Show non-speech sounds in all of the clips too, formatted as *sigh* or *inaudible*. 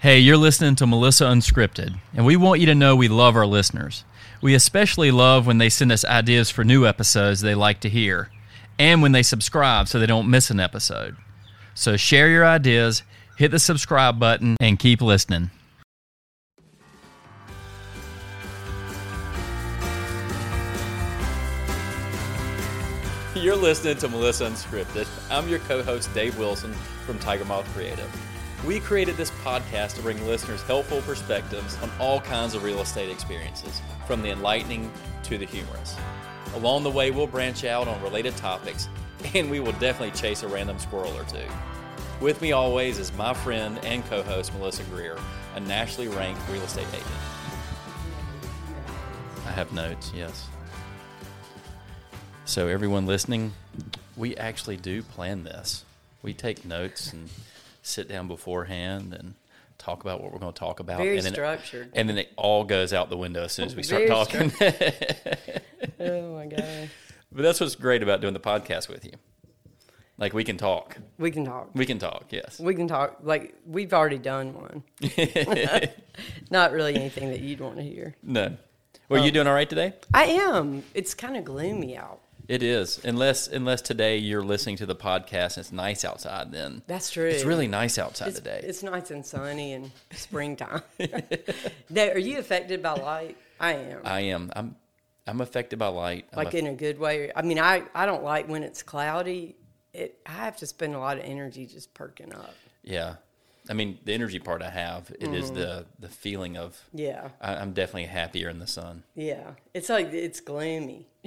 Hey, you're listening to Melissa Unscripted, and we want you to know we love our listeners. We especially love when they send us ideas for new episodes they like to hear, and when they subscribe so they don't miss an episode. So share your ideas, hit the subscribe button, and keep listening. You're listening to Melissa Unscripted. I'm your co host, Dave Wilson from Tiger Moth Creative. We created this podcast to bring listeners helpful perspectives on all kinds of real estate experiences, from the enlightening to the humorous. Along the way, we'll branch out on related topics, and we will definitely chase a random squirrel or two. With me always is my friend and co host, Melissa Greer, a nationally ranked real estate agent. I have notes, yes. So, everyone listening, we actually do plan this. We take notes and sit down beforehand and talk about what we're going to talk about. Very and then, structured. And then it all goes out the window as soon as we start Very talking. *laughs* Oh my god. but that's what's great about doing the podcast with you. Like, we can talk. We can talk. We can talk, yes. We can talk. Like we've already done one. *laughs* *laughs* Not really anything that you'd want to hear. No. Well, you um, doing all right today? I am. It's kind of gloomy out. It is, unless unless today you're listening to the podcast and it's nice outside. Then That's true. It's really nice outside It's, today. it's nice and sunny and *laughs* springtime. *laughs* now, are you affected by light? I am. I am. I'm. I'm affected by light. Like a- in a good way. I mean, I I don't like when it's cloudy. It I have to spend a lot of energy just perking up. yeah. I mean, the energy part I have. It is the the feeling of. Yeah, I, I'm definitely happier in the sun. yeah. It's like it's gloomy. *laughs*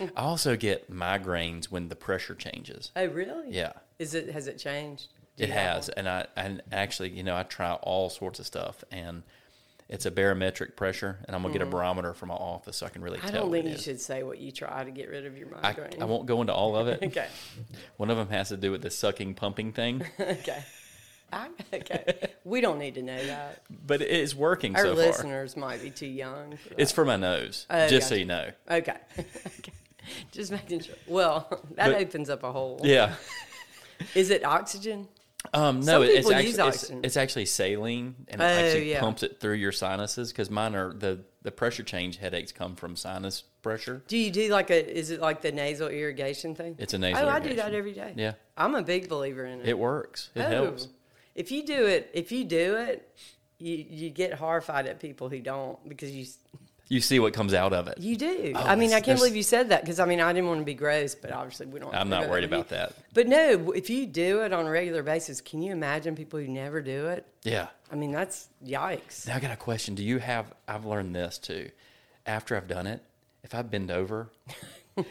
I also get migraines when the pressure changes. Oh, really? Yeah. Is it has it changed? It has, and I and actually, you know, I try all sorts of stuff, and it's a barometric pressure, and I'm gonna get a barometer from my office so I can really Mm-hmm. I tell. don't think you is. should say what you try to get rid of your I, migraine. I won't go into all of it. *laughs* Okay. One of them has to do with the sucking, pumping thing, *laughs* okay. I, *laughs* okay. We don't need to know that. but it is working Our so far. listeners might be too young. It's for my nose, Oh, just so you know. okay. *laughs* okay. Just making sure. Well, that But- opens up a hole. Yeah. *laughs* Is it oxygen? Um, no, it's actually it's, it's actually saline, and it Oh, actually yeah. pumps it through your sinuses. Because mine are the the pressure change headaches come from sinus pressure. Do you do like a? Is it like the nasal irrigation thing? It's a nasal Oh, I do that every day. Yeah, I'm a big believer in it. it works. It Oh. helps. If you do it, if you do it, you you get horrified at people who don't because you You see what comes out of it. you do. Oh, I mean, I can't believe you said that because I mean I didn't want to be gross, but obviously we don't. I'm not worried about that. But no, if you do it on a regular basis, can you imagine people who never do it? Yeah. I mean, that's yikes. Now I got a question. Do you have? I've learned this too. After I've done it, if I bend over, *laughs*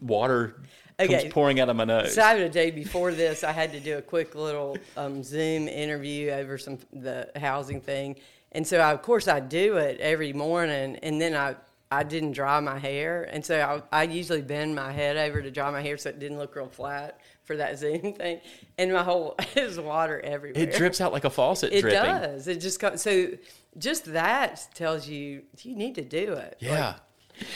water Okay. comes pouring out of my nose. So I had a day before this. I had to do a quick little um, Zoom interview over some the housing thing, and so I, of course I do it every morning, and then I I didn't dry my hair, and so I, I usually bend my head over to dry my hair so it didn't look real flat for that *laughs* Zoom thing, and my whole *laughs* is water everywhere. it drips out like a faucet It dripping. does. It just comes, so just that tells you you need to do it. Yeah.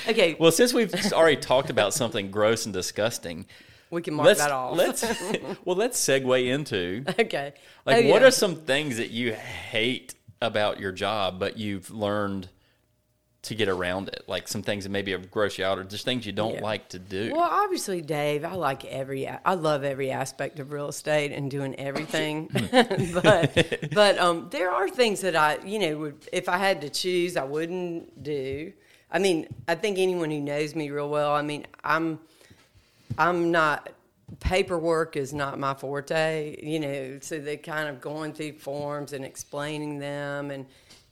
Okay, Well, since we've already talked about something gross and disgusting, we can mark let's that off. let's *laughs* well let's segue into okay. like Oh, what yeah. are some things that you hate about your job, but you've learned to get around it? Like some things that maybe have gross you out, or just things you don't Yeah. like to do. Well, obviously, Dave, I like every, I love every aspect of real estate and doing everything. *laughs* *laughs* but, but um, there are things that I, you know, would if I had to choose, I wouldn't do. I mean, I think anyone who knows me real well, I mean, I'm, I'm not. Paperwork is not my forte, you know. So they kind of going through forms and explaining them, and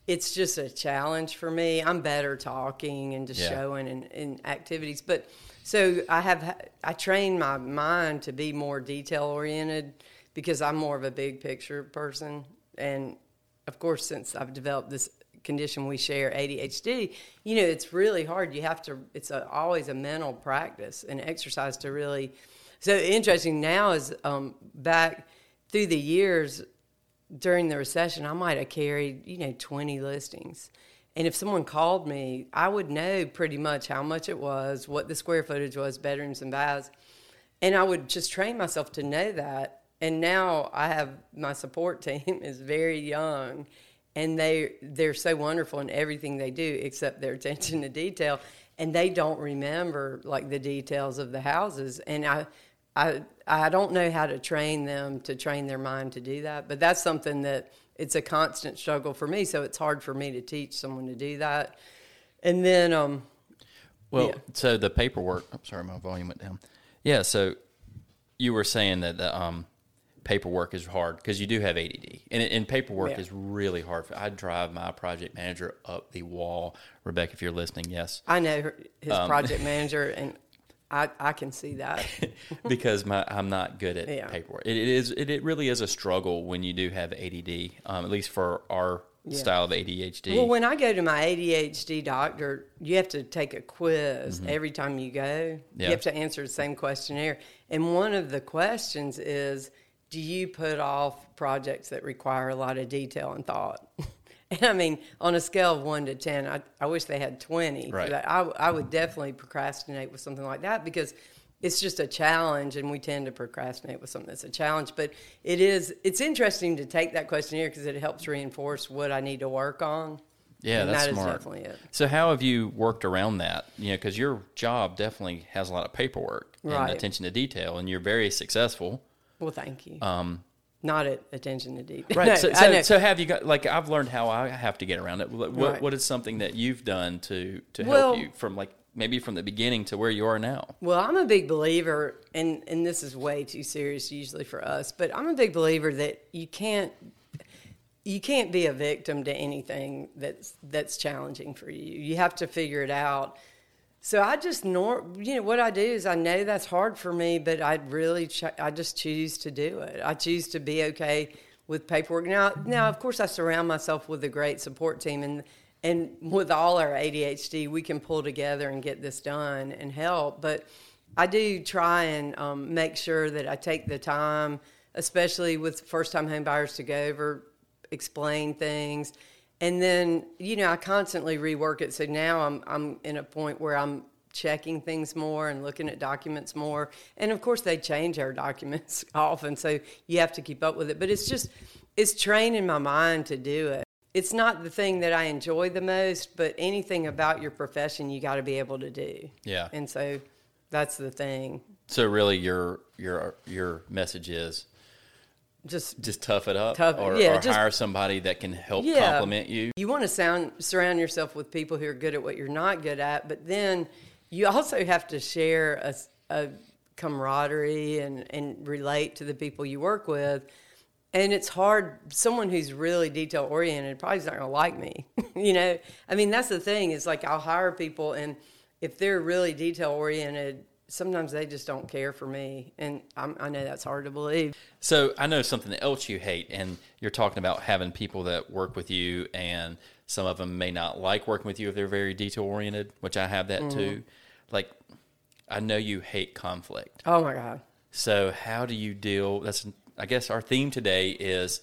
it's just a challenge for me. I'm better talking and just Yeah. showing and, and activities, but so I have I train my mind to be more detail oriented because I'm more of a big picture person, and of course, since I've developed this condition we share, ADHD, you know, it's really hard. You have to. It's a, always a mental practice and exercise to really. So interesting now is um, back through the years during the recession, I might have carried, you know, 20 listings. And if someone called me, I would know pretty much how much it was, what the square footage was, bedrooms and baths. And I would just train myself to know that. and now I have my support *laughs* team is very young, and they they're so wonderful in everything they do except their *laughs* attention to detail, and they don't remember like the details of the houses, and I. I I don't know how to train them to train their mind to do that, but that's something that it's a constant struggle for me. So it's hard for me to teach someone to do that. And then, um, Well, Yeah. so the paperwork. I'm sorry, my volume went down. Yeah, so you were saying that the um, paperwork is hard because you do have ADD, and, and paperwork Yeah. is really hard. I drive my project manager up the wall. Rebecca, if you're listening, yes, I know his Um, project manager, and I I can see that. *laughs* because my I'm not good at Yeah. paperwork. It, it is it, it really is a struggle when you do have ADD. Um, at least for our Yeah. style of ADHD. Well, when I go to my ADHD doctor, you have to take a quiz Mm-hmm. every time you go. Yeah. You have to answer the same questionnaire. And one of the questions is Do you put off projects that require a lot of detail and thought? and *laughs* I mean, on a scale of one to 10, I, I wish they had 20. Right. I, I would definitely procrastinate with something like that because it's just a challenge and we tend to procrastinate with something that's a challenge but it is it's interesting to take that questionnaire because it helps reinforce what i need to work on yeah, and that's that is smart. definitely it. So how have you worked around that? You know, because your job definitely has a lot of paperwork and attention to detail, and you're very successful. Well, thank you. Um, Not at attention to detail. right. No, so, so, so have you got like I've learned how I have to get around it. What, what, Right. what is something that you've done to to help Well- you from like maybe from the beginning to where you are now? Well, I'm a big believer, and and this is way too serious usually for us, but I'm a big believer that you can't you can't be a victim to anything that's that's challenging for you. You have to figure it out. So I just nor you know what I do is I know that's hard for me, but I really ch- I just choose to do it. I choose to be okay with paperwork. Now now of course I surround myself with a great support team and and with all our ADHD we can pull together and get this done and help. But I do try and um, make sure that I take the time, especially with first time home buyers, to go over explain things and then you know i constantly rework it. So now i'm i'm in a point where i'm checking things more and looking at documents more. And of course they change our *laughs* documents often so you have to keep up with it. But it's just it's training my mind to do it. It's not the thing that i enjoy the most but anything about your profession you got to be able to do. Yeah. and so that's the thing. So really, your your your message is just just tough it up, Tough- or, yeah, or just- hire somebody that can help Yeah. compliment you. You want to sound surround yourself with people who are good at what you're not good at, but then you also have to share a, a camaraderie and, and relate to the people you work with. And it's hard. Someone who's really detail oriented probably is not going to like me. *laughs* you know, I mean, that's the thing. Is like I'll hire people, and if they're really detail oriented, sometimes they just don't care for me, and I'm, I know that's hard to believe. So I know something else you hate, and you're talking about having people that work with you, and some of them may not like working with you if they're very detail oriented, which I have that Mm-hmm. too. Like, I know you hate conflict. Oh my god. So how do you deal? That's I guess our theme today is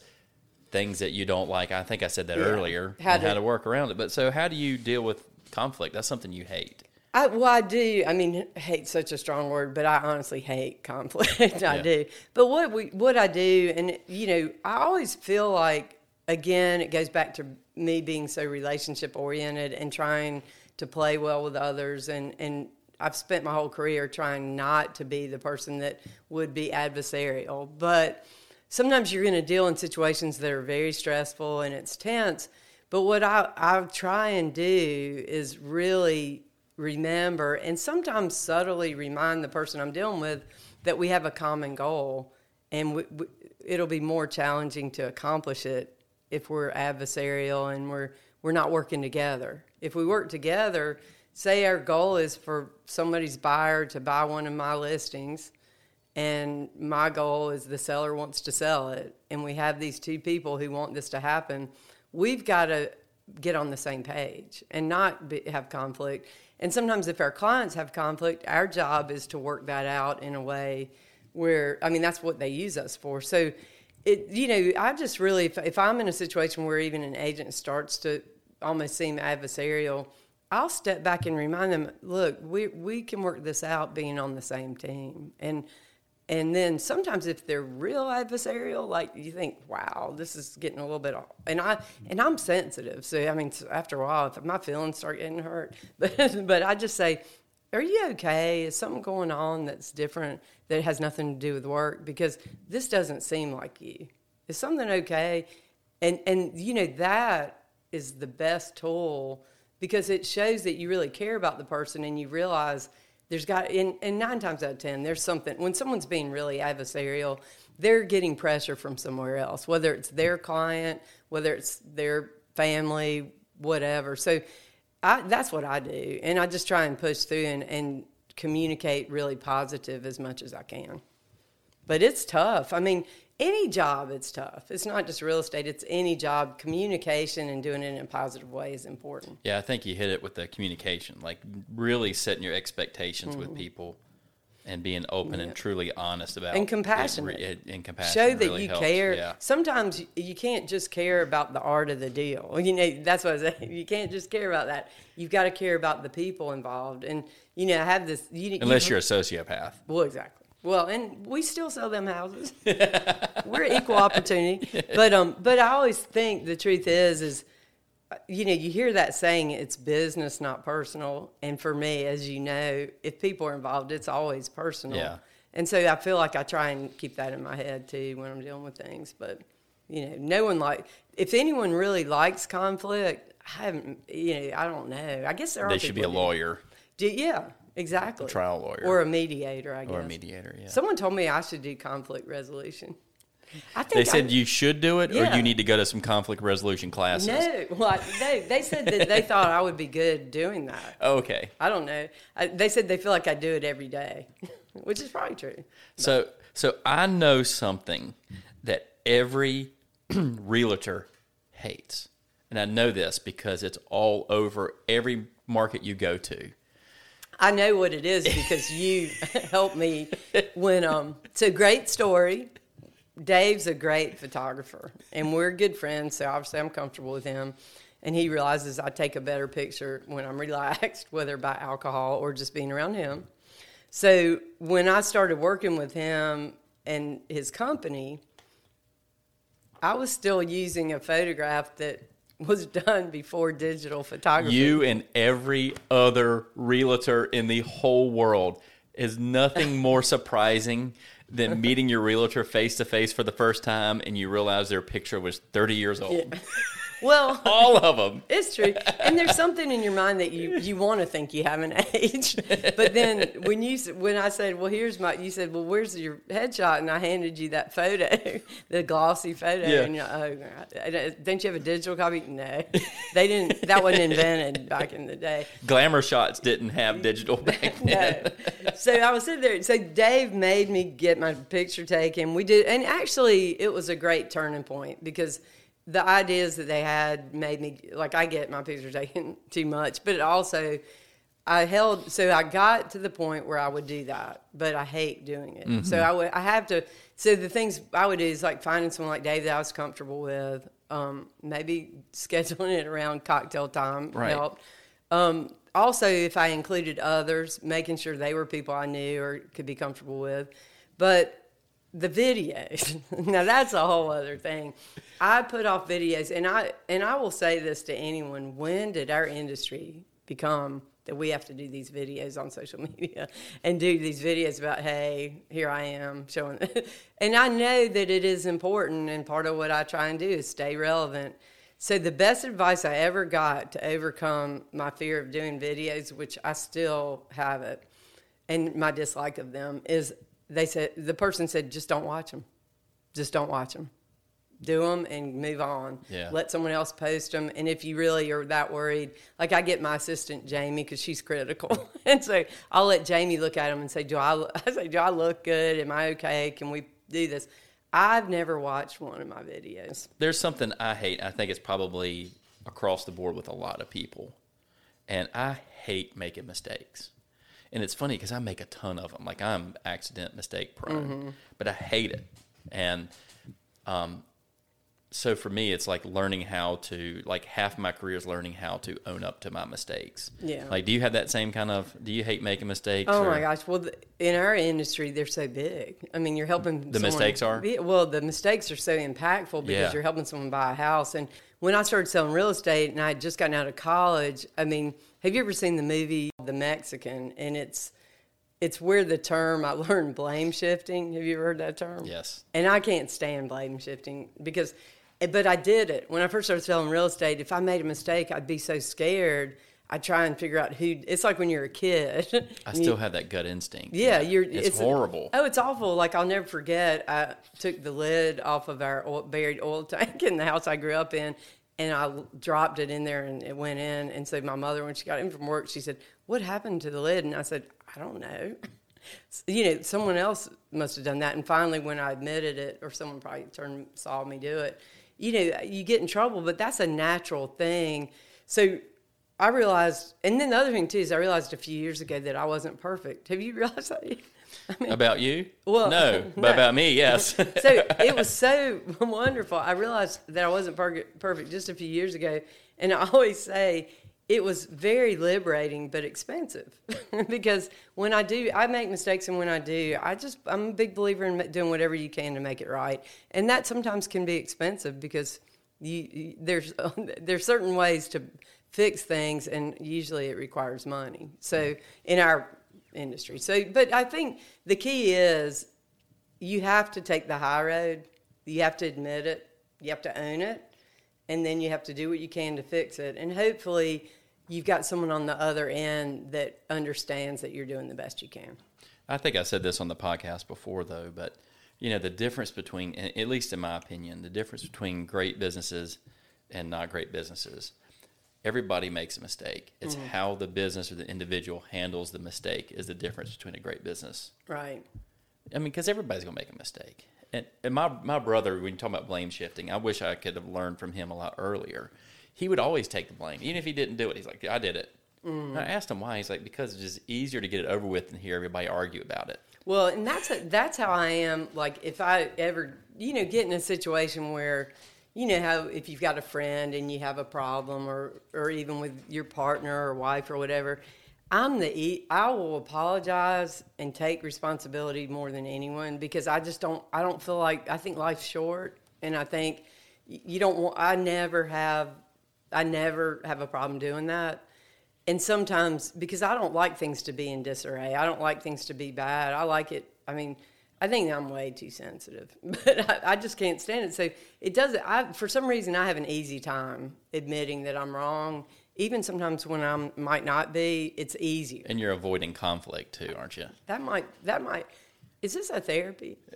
things that you don't like. I think I said that Yeah. earlier, How and how to- to work around it. But so how do you deal with conflict? That's something you hate. I, well, I do. I mean, hate such a strong word, but I honestly hate conflict. *laughs* I Yeah. do. But what we, what I do, and you know, I always feel like, again, it goes back to me being so relationship oriented and trying to play well with others, and and I've spent my whole career trying not to be the person that would be adversarial, but sometimes you're going to deal in situations that are very stressful and it's tense. But what I, I try and do is really remember and sometimes subtly remind the person I'm dealing with that we have a common goal and we, we, it'll be more challenging to accomplish it if we're adversarial and we're we're not working together. If we work together, say our goal is for somebody's buyer to buy one of my listings and my goal is the seller wants to sell it and we have these two people who want this to happen we've got to get on the same page and not be, have conflict and sometimes if our clients have conflict our job is to work that out in a way where i mean that's what they use us for so it you know i just really if, if i'm in a situation where even an agent starts to almost seem adversarial I'll step back and remind them, look, we we can work this out being on the same team. And And then sometimes if they're real adversarial, like you think, wow, this is getting a little bit off. And I and I'm sensitive, so I mean, after a while, if my feelings start getting hurt, *laughs* but but I just say, are you okay? Is something going on that's different that has nothing to do with work? Because this doesn't seem like you. Is something okay? And and you know that is the best tool because it shows that you really care about the person and you realize there's got and, and nine times out of ten there's something when someone's being really adversarial they're getting pressure from somewhere else whether it's their client whether it's their family whatever. So I, that's what i do and i just try and push through and, and communicate really positive as much as i can. But it's tough. I mean any job it's tough it's not just real estate it's any job communication and doing it in a positive way is important Yeah, I think you hit it with the communication, like really setting your expectations Mm-hmm. with people and being open and truly honest about And it compassionate. re- it- and compassion. show that really you helps. care. Yeah. Sometimes you, can't just care about the art of the deal. *laughs* You know, that's what I say. You can't just care about that. You've got to care about the people involved. And you know, have this. You, Unless you, you're a sociopath. well, exactly. Well, and we still sell them houses. *laughs* We're equal opportunity, but um, but I always think the truth is is, uh, you know, you hear that saying it's business, not personal. And for me, as you know, if people are involved, it's always personal. Yeah. And so I feel like I try and keep that in my head too when I'm dealing with things. But you know, no one like if anyone really likes conflict. I haven't, you know, I don't know. I guess there are. They should be a lawyer Do, yeah, exactly. trial lawyer. or a mediator. I guess. or a mediator. Yeah. Someone told me I should do conflict resolution. I think they said I, you should do it, or you need to go to some conflict resolution classes. no. Well, they they said that they thought I would be good doing that. Okay. I don't know. I, they said they feel like I do it every day, *laughs* which is probably true. So, so I know something that every *clears throat* realtor hates, and I know this because it's all over every market you go to. I know what it is because you *laughs* helped me when um. a great story. Dave's a great photographer, and we're good friends. So obviously, I'm comfortable with him. And he realizes I take a better picture when I'm relaxed, *laughs* whether by alcohol or just being around him. So when I started working with him and his company, I was still using a photograph that was done before digital photography. You and every other realtor in the whole world is nothing *laughs* more surprising than meeting your realtor face to face for the first time and you realize their picture was 30 years old. *laughs* well, *laughs* All of them. It's true, and there's something in your mind that you you want to think you haven't aged, but then when you when I said, "Well, here's my," you said, "Well, where's your headshot?" and I handed you that photo, *laughs* the glossy photo, Yeah. and you're, "Oh, uh, don't you have a digital copy? No, they didn't. That wasn't invented back in the day. Glamour shots didn't have digital *laughs* back then. No. So I was sitting there. So Dave made me get my picture taken. We did, and actually, it was a great turning point because the ideas that they had made me like I get my picture taken *laughs* too much, but it also I held. So I got to the point where I would do that, but I hate doing it. So I would. I have to. So the things I would do is like finding someone like Dave that I was comfortable with. Um, maybe *laughs* scheduling it around cocktail time Right. helped. Um, also, if I included others, making sure they were people I knew or could be comfortable with. But the videos, *laughs* now that's a whole other thing. I put off videos, and I and I will say this to anyone: When did our industry become that we have to do these videos on social *laughs* media and do these videos about, hey, here I am showing? *laughs* and I know that it is important, and part of what I try and do is stay relevant. So the best advice I ever got to overcome my fear of doing videos, which I still have it, and my dislike of them is they said the person said just don't watch them, just don't watch them, do them and move on. Yeah. Let someone else post them, and if you really are that worried, like I get my assistant Jamie because she's critical, *laughs* and so I'll let Jamie look at them and say, do I? *laughs* I say, do I look good? Am I okay? Can we do this? I've never watched one of my videos. There's something I hate. I think it's probably across the board with a lot of people. And I hate making mistakes. And it's funny because I make a ton of them. Like I'm accident mistake prone, but I hate it. And um, so for me, it's like learning how to like half my career is learning how to own up to my mistakes. Yeah. Like, do you have that same kind of? Do you hate making mistakes? Oh or- my gosh! Well, the, in our industry, they're so big. I mean, you're helping. The someone- mistakes are? Well, the mistakes are so impactful because Yeah. you're helping someone buy a house. And when I started selling real estate, and I had just gotten out of college, I mean, have you ever seen the movie The Mexican? And it's it's where the term I *laughs* learned blame shifting. Have you ever heard that term? Yes. And I can't stand blame shifting because, but I did it when I first started selling real estate. If I made a mistake, I'd be so scared. I'd try and figure out who. It's like when you're a kid. *laughs* I and you- still have that gut instinct. yeah, you're. It's, horrible. Oh, it's awful. Like I'll never forget. I took the lid off of our oil, buried oil *laughs* tank in the house I grew up in, and I dropped it in there, and it went in. And so my mother, when she got in from work, she said, "What happened to the lid?" And I said, "I don't know." You know, someone else must have done that. And finally, when I admitted it, or someone probably turned saw me do it, you know, you get in trouble. But that's a natural thing. So I realized, and then the other thing too is I realized a few years ago that I wasn't perfect. Have you *laughs* realized that? *laughs* I mean, About you? Well, no, *laughs* but no. about me, yes. *laughs* so it was so wonderful. I realized that I wasn't per- perfect just a few years ago, and I always say it was very liberating but expensive because when I do, I make mistakes, and when I do, I just I'm a big believer in doing whatever you can to make it right, and that sometimes can be expensive because you, you there's there's certain ways to fix things, and usually it requires money. So in our industry, so but I think the key is you have to take the high road. You have to admit it. You have to own it. And then you have to do what you can to fix it. And hopefully, you've got someone on the other end that understands that you're doing the best you can. I think I said this on the podcast before, though, but you know the difference between, at least in my opinion, the difference between great businesses and not great businesses. Everybody makes a mistake. It's Mm-hmm. how the business or the individual handles the mistake is the difference between a great business. Right. I mean, because everybody's gonna make a mistake. And, and my my brother, when you talk about blame shifting, I wish I could have learned from him a lot earlier. He would always take the blame, even if he didn't do it. He's like, "I did it." And I asked him why. He's like, "Because it's just easier to get it over with than hear everybody argue about it." Well, and that's that's how I am. Like if I ever, you know, get in a situation where, you know, how if you've got a friend and you have a problem, or or even with your partner or wife or whatever, I'm the I will apologize and take responsibility more than anyone because I just don't I don't feel like I think life's short, and I think you don't want. I never have I never have a problem doing that and sometimes because I don't like things to be in disarray, I don't like things to be bad. I like it. I mean, I think I'm way too sensitive, *laughs* but I, I just can't stand it. So it does. I for some reason I have an easy time admitting that I'm wrong. Even sometimes when I might not be, it's easier. And you're avoiding conflict too, aren't you? That might. That might. Is this a therapy? *laughs*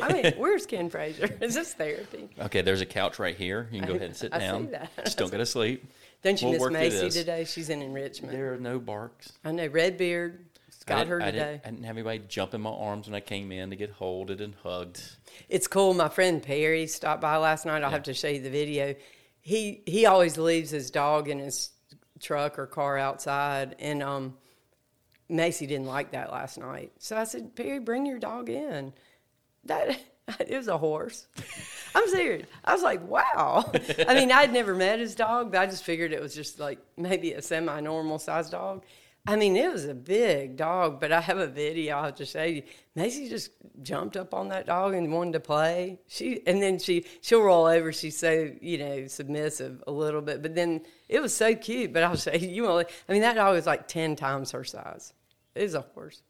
I mean, where's Ken Fraser? *laughs* Is this therapy? Okay, there's a couch right here. You can go I- ahead and sit I see down. that. Just don't go to sleep. Don't you We'll miss Macy today? She's in enrichment. There are no barks. I know Redbeard got her I today. didn't, I didn't have anybody jump in my arms when I came in to get holded and hugged. It's cool. My friend Perry stopped by last night. I'll have to show you the video. He he always leaves his dog in his truck or car outside, and um, Macy didn't like that last night. So I said, Perry, bring your dog in. That *laughs* it was a horse. *laughs* I'm serious. I was like, wow. *laughs* I mean, I'd never met his dog, but I just figured it was just like maybe a semi-normal sized dog. I mean, it was a big dog, but I have a video I'll show you. Macy just jumped up on that dog and wanted to play. She and then she she'll roll over. She's so you know submissive a little bit, but then it was so cute. But I'll *laughs* say you only. I mean, that dog was like ten times her size. It was a horse.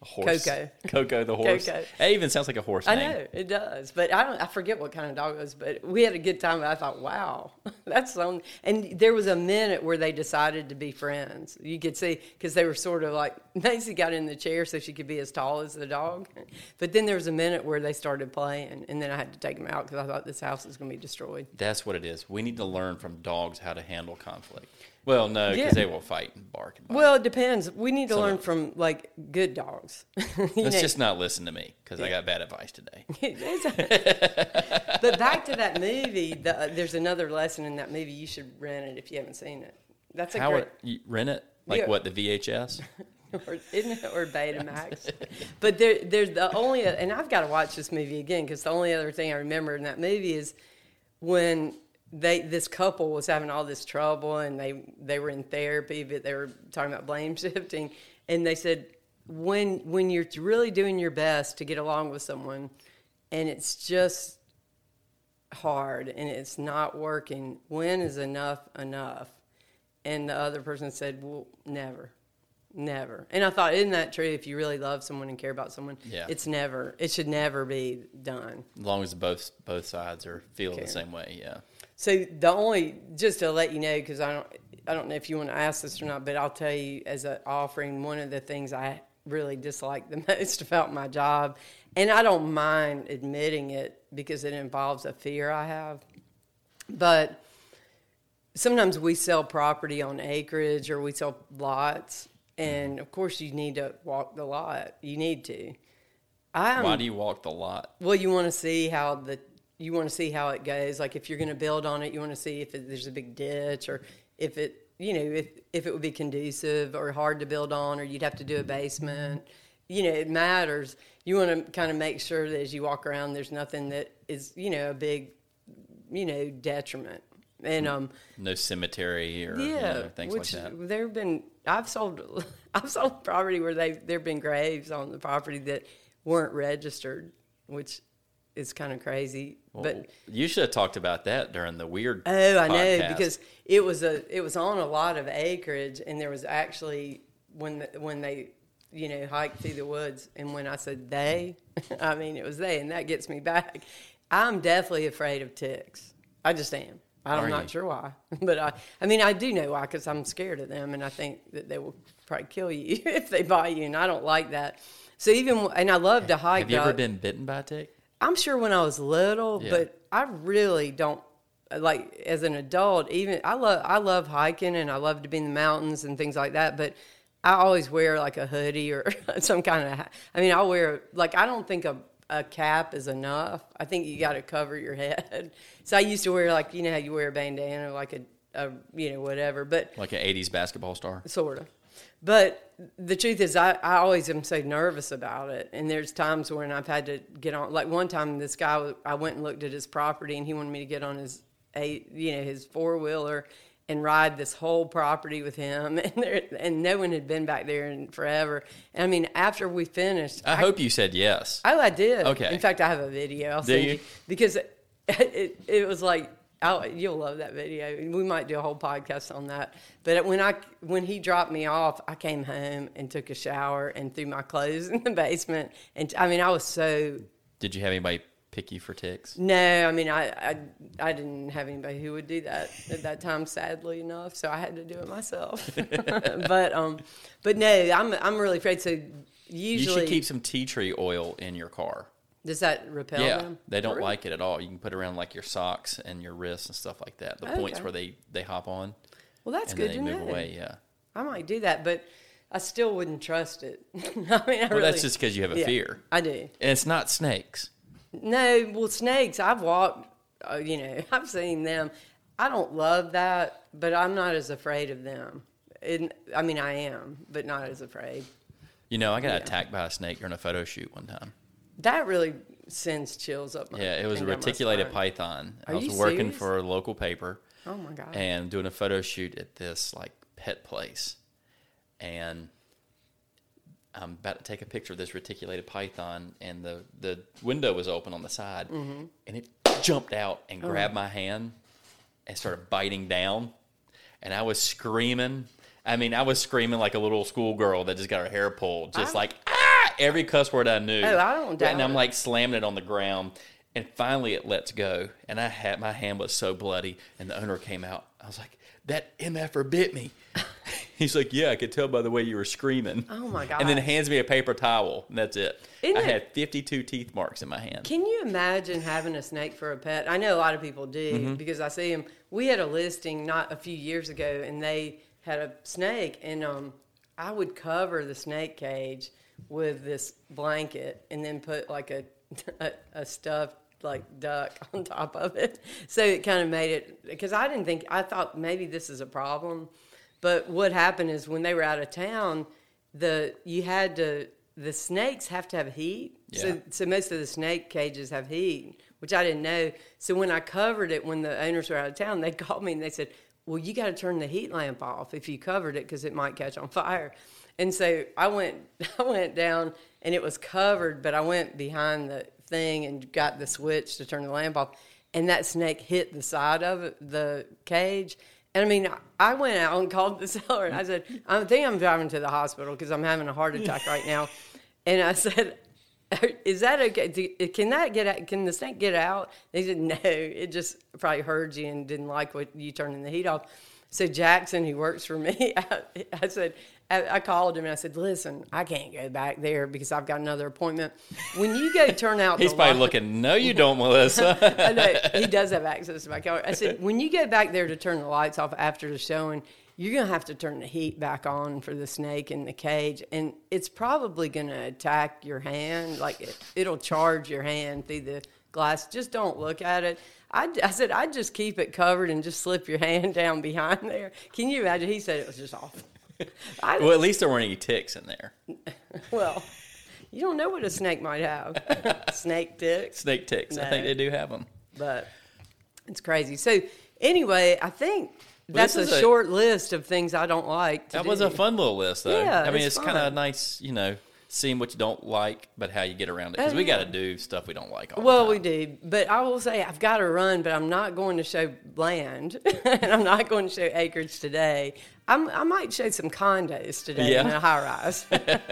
A horse. Coco. Coco the horse. Coco. It even sounds like a horse I name. know it does, but I don't. I forget what kind of dog it was, but we had a good time. I thought, wow, *laughs* that's some. And there was a minute where they decided to be friends. You could see because they were sort of like *laughs* Macy got in the chair so she could be as tall as the dog, but then there was a minute where they started playing, and then I had to take them out because I thought this house is going to be destroyed. That's what it is. We need to learn from dogs how to handle conflict. Well, no, because Yeah. they will fight and bark. And bite. Well, it depends. We need to Some learn of- from like good dogs. *laughs* Let's know, just not listen to me because I got bad advice today. *laughs* but back to that movie, the, uh, there's another lesson in that movie. You should rent it if you haven't seen it. That's a How great, it, you rent it? Like Yeah. what the VHS? *laughs* or, isn't it, or Betamax. but there, there's the only, and I've got to watch this movie again because the only other thing I remember in that movie is when they this couple was having all this trouble and they they were in therapy, but they were talking about blame *laughs* shifting, and they said when when you're really doing your best to get along with someone, and it's just hard and it's not working, when is enough enough? And the other person said, "Well, never." Never. And I thought, isn't that true? If you really love someone and care about someone, Yeah. it's never, it should never be done. As long as both both sides are feel the same way, yeah. So the only, just to let you know, because I don't, I don't know if you want to ask this or not, but I'll tell you as an offering, one of the things I really dislike the *laughs* most about my job, and I don't mind admitting it because it involves a fear I have, but sometimes we sell property on acreage or we sell lots, and of course you need to walk the lot. You need to. I Why do you walk the lot? well, you want to see how the you want to see how it goes. Like if you're going to build on it, you want to see if it, there's a big ditch or if it you know if if it would be conducive or hard to build on or you'd have to do a basement. You know, it matters. You want to kind of make sure that as you walk around, there's nothing that is you know a big you know detriment. And um, No cemetery or you yeah, know, things which like that. there have been. I've sold. *laughs* I've sold property where they there have been graves on the property that weren't registered, which is kind of crazy. but you should have talked about that during the weird. oh, I know because it was a it was on a lot of acreage, and there was actually when the, when they you know hiked through the woods, and when I said they, *laughs* I mean it was they, and that gets me back. I'm definitely afraid of ticks. I just am. I'm Are not you? sure why, *laughs* but I, I mean, I do know why because I'm scared of them, and I think that they will probably kill you *laughs* if they bite you, and I don't like that. So even and I love to hike. have you ever been bitten by a tick? I'm sure when I was little, Yeah. but I really don't like as an adult. Even I love I love hiking and I love to be in the mountains and things like that. But I always wear like a hoodie or *laughs* some kind of. I mean, I'll wear like I don't think a a cap is enough. I think you got to cover your head. *laughs* So I used to wear like you know how you wear a bandana like a, a you know whatever. But Like an '80s basketball star? sort of. But the truth is, I, I always am so nervous about it. And there's times when I've had to get on. Like one time, this guy, I went and looked at his property, and he wanted me to get on his eight, you know, his four wheeler and ride this whole property with him. *laughs* And there, and no one had been back there in forever. And I mean, after we finished, I, hope you said yes. Oh, I did. Okay. In fact, I have a video. I'll Do send you? you because it, *laughs* it, it was like I'll, you'll love that video. We might do a whole podcast on that. But when I when he dropped me off, I came home and took a shower and threw my clothes in the basement. And I mean, I was so Did you have anybody pick you for ticks? no. I mean, I I, I didn't have anybody who would do that at that time, sadly enough. So I had to do it myself. *laughs* but um, but no, I'm I'm really afraid. So You usually, should keep some tea tree oil in your car. Does that repel yeah, them? they don't For real? like it at all. You can put it around like your socks and your wrists and stuff like that. The points where they they hop on Well, that's and good then to they move know. away. Yeah. I might do that, but I still wouldn't trust it. *laughs* I mean, I Well, really, that's just because you have a yeah, fear. I do. And it's not snakes. No, well, snakes. I've walked. Uh, you know, *laughs* I've seen them. I don't love that, but I'm not as afraid of them. And I mean, I am, but not as afraid. You know, I got Yeah. attacked by a snake during a photo shoot one time. That really sends chills up my. Yeah, it was a and down my reticulated python. I was you working serious? for a local paper Oh my god! and doing a photo shoot at this like pet place. And I'm about to take a picture of this reticulated python, and the, the window was open on the side, Mm-hmm. and it jumped out and Oh. grabbed my hand and started biting down. And I was screaming. I mean, I was screaming like a little schoolgirl that just got her hair pulled, just I- like ah, every cuss word I knew. Oh, I don't doubt And I'm like slamming it on the ground, and finally it lets go, and I had my hand was so bloody, and the owner came out. I was like, "That mf'er bit me." *laughs* He's like, "Yeah, I could tell by the way you were screaming." Oh my god! And then hands me a paper towel, and that's it. Isn't I it- had 52 teeth marks in my hand. Can you imagine having a snake for a pet? I know a lot of people do Mm-hmm. because I see them. We had a listing not a few years ago, and they had a snake, and um, I would cover the snake cage with this blanket, and then put like a *laughs* a, a stuffed like duck *laughs* on top of it. So it kind of made it because I didn't think I thought maybe this is a problem, but what happened is when they were out of town, the you had to the snakes have to have heat. Yeah. So, so most of the snake cages have heat, which I didn't know. So when I covered it, when the owners were out of town, they *laughs* called me and they said, "Well, you got to turn the heat lamp off if you covered it because it might catch on fire." And so I went, *laughs* I went down and it was covered, but I went behind the thing and got the switch to turn the lamp off, and that snake hit the side of it, the cage. And I mean, I went out and *laughs* called the seller and I said, I think I'm driving to the hospital because I'm having a heart attack right now. *laughs* And I said, oh, is that okay? Do- Can that get out? Can the snake get out? They said, no, it just probably heard you and didn't like what you turning the heat off. So Jackson, who works for me, I, I said, I, called him and I said, listen, I can't go back there because I've got another appointment. When you go turn out *laughs* He's probably looking, no, you don't, *laughs* Melissa. I know he does have access to my car. I said, when you go back there to turn the lights off after the showing, you're gonna have to turn the heat back on for the snake in the cage, and it's probably gonna attack your hand. Like it, it'll charge your hand through the glass. Just don't look at it. I, I said I'd just keep it covered and just slip your hand down behind there. Can you imagine? He said it was just awful. I, well, at least there weren't any ticks in there. *laughs* well, you don't know what a snake might have. *laughs* snake ticks. Snake ticks. I think they do have them. but it's crazy. So anyway, I think that's a, a- short list of things I don't like. To That do. was a fun little list, though. Yeah, I mean, it's it's, kind of nice, you know, seeing what you don't like, but how you get around it. Because Oh, we got to do stuff we don't like all Well, we do, but I will say I've got to run, but I'm not going to show land, *laughs* and I'm not going to show acreage today. I'm, I might show some condos today Yeah. in a high rise. *laughs* but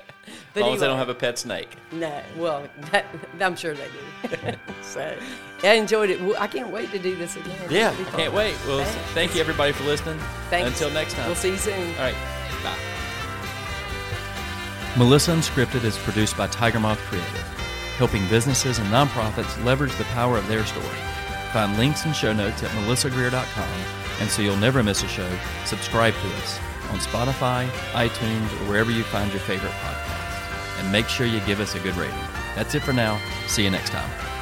As long as they don't have a pet snake. no, well, that, I'm sure they do. *laughs* so I enjoyed it. I can't wait to do this again. Yeah, It'll be fun. can't wait. Well, Thanks. thank you, everybody, for listening. Thanks. Until next time. We'll see you soon. All right. Bye. Melissa Unscripted is produced by Tiger Moth Creative, helping businesses and nonprofits leverage the power of their story. Find links and show notes at melissagreer.com, and so you'll never miss a show, subscribe to us on Spotify, iTunes, or wherever you find your favorite podcast. And make sure you give us a good rating. That's it for now. See you next time.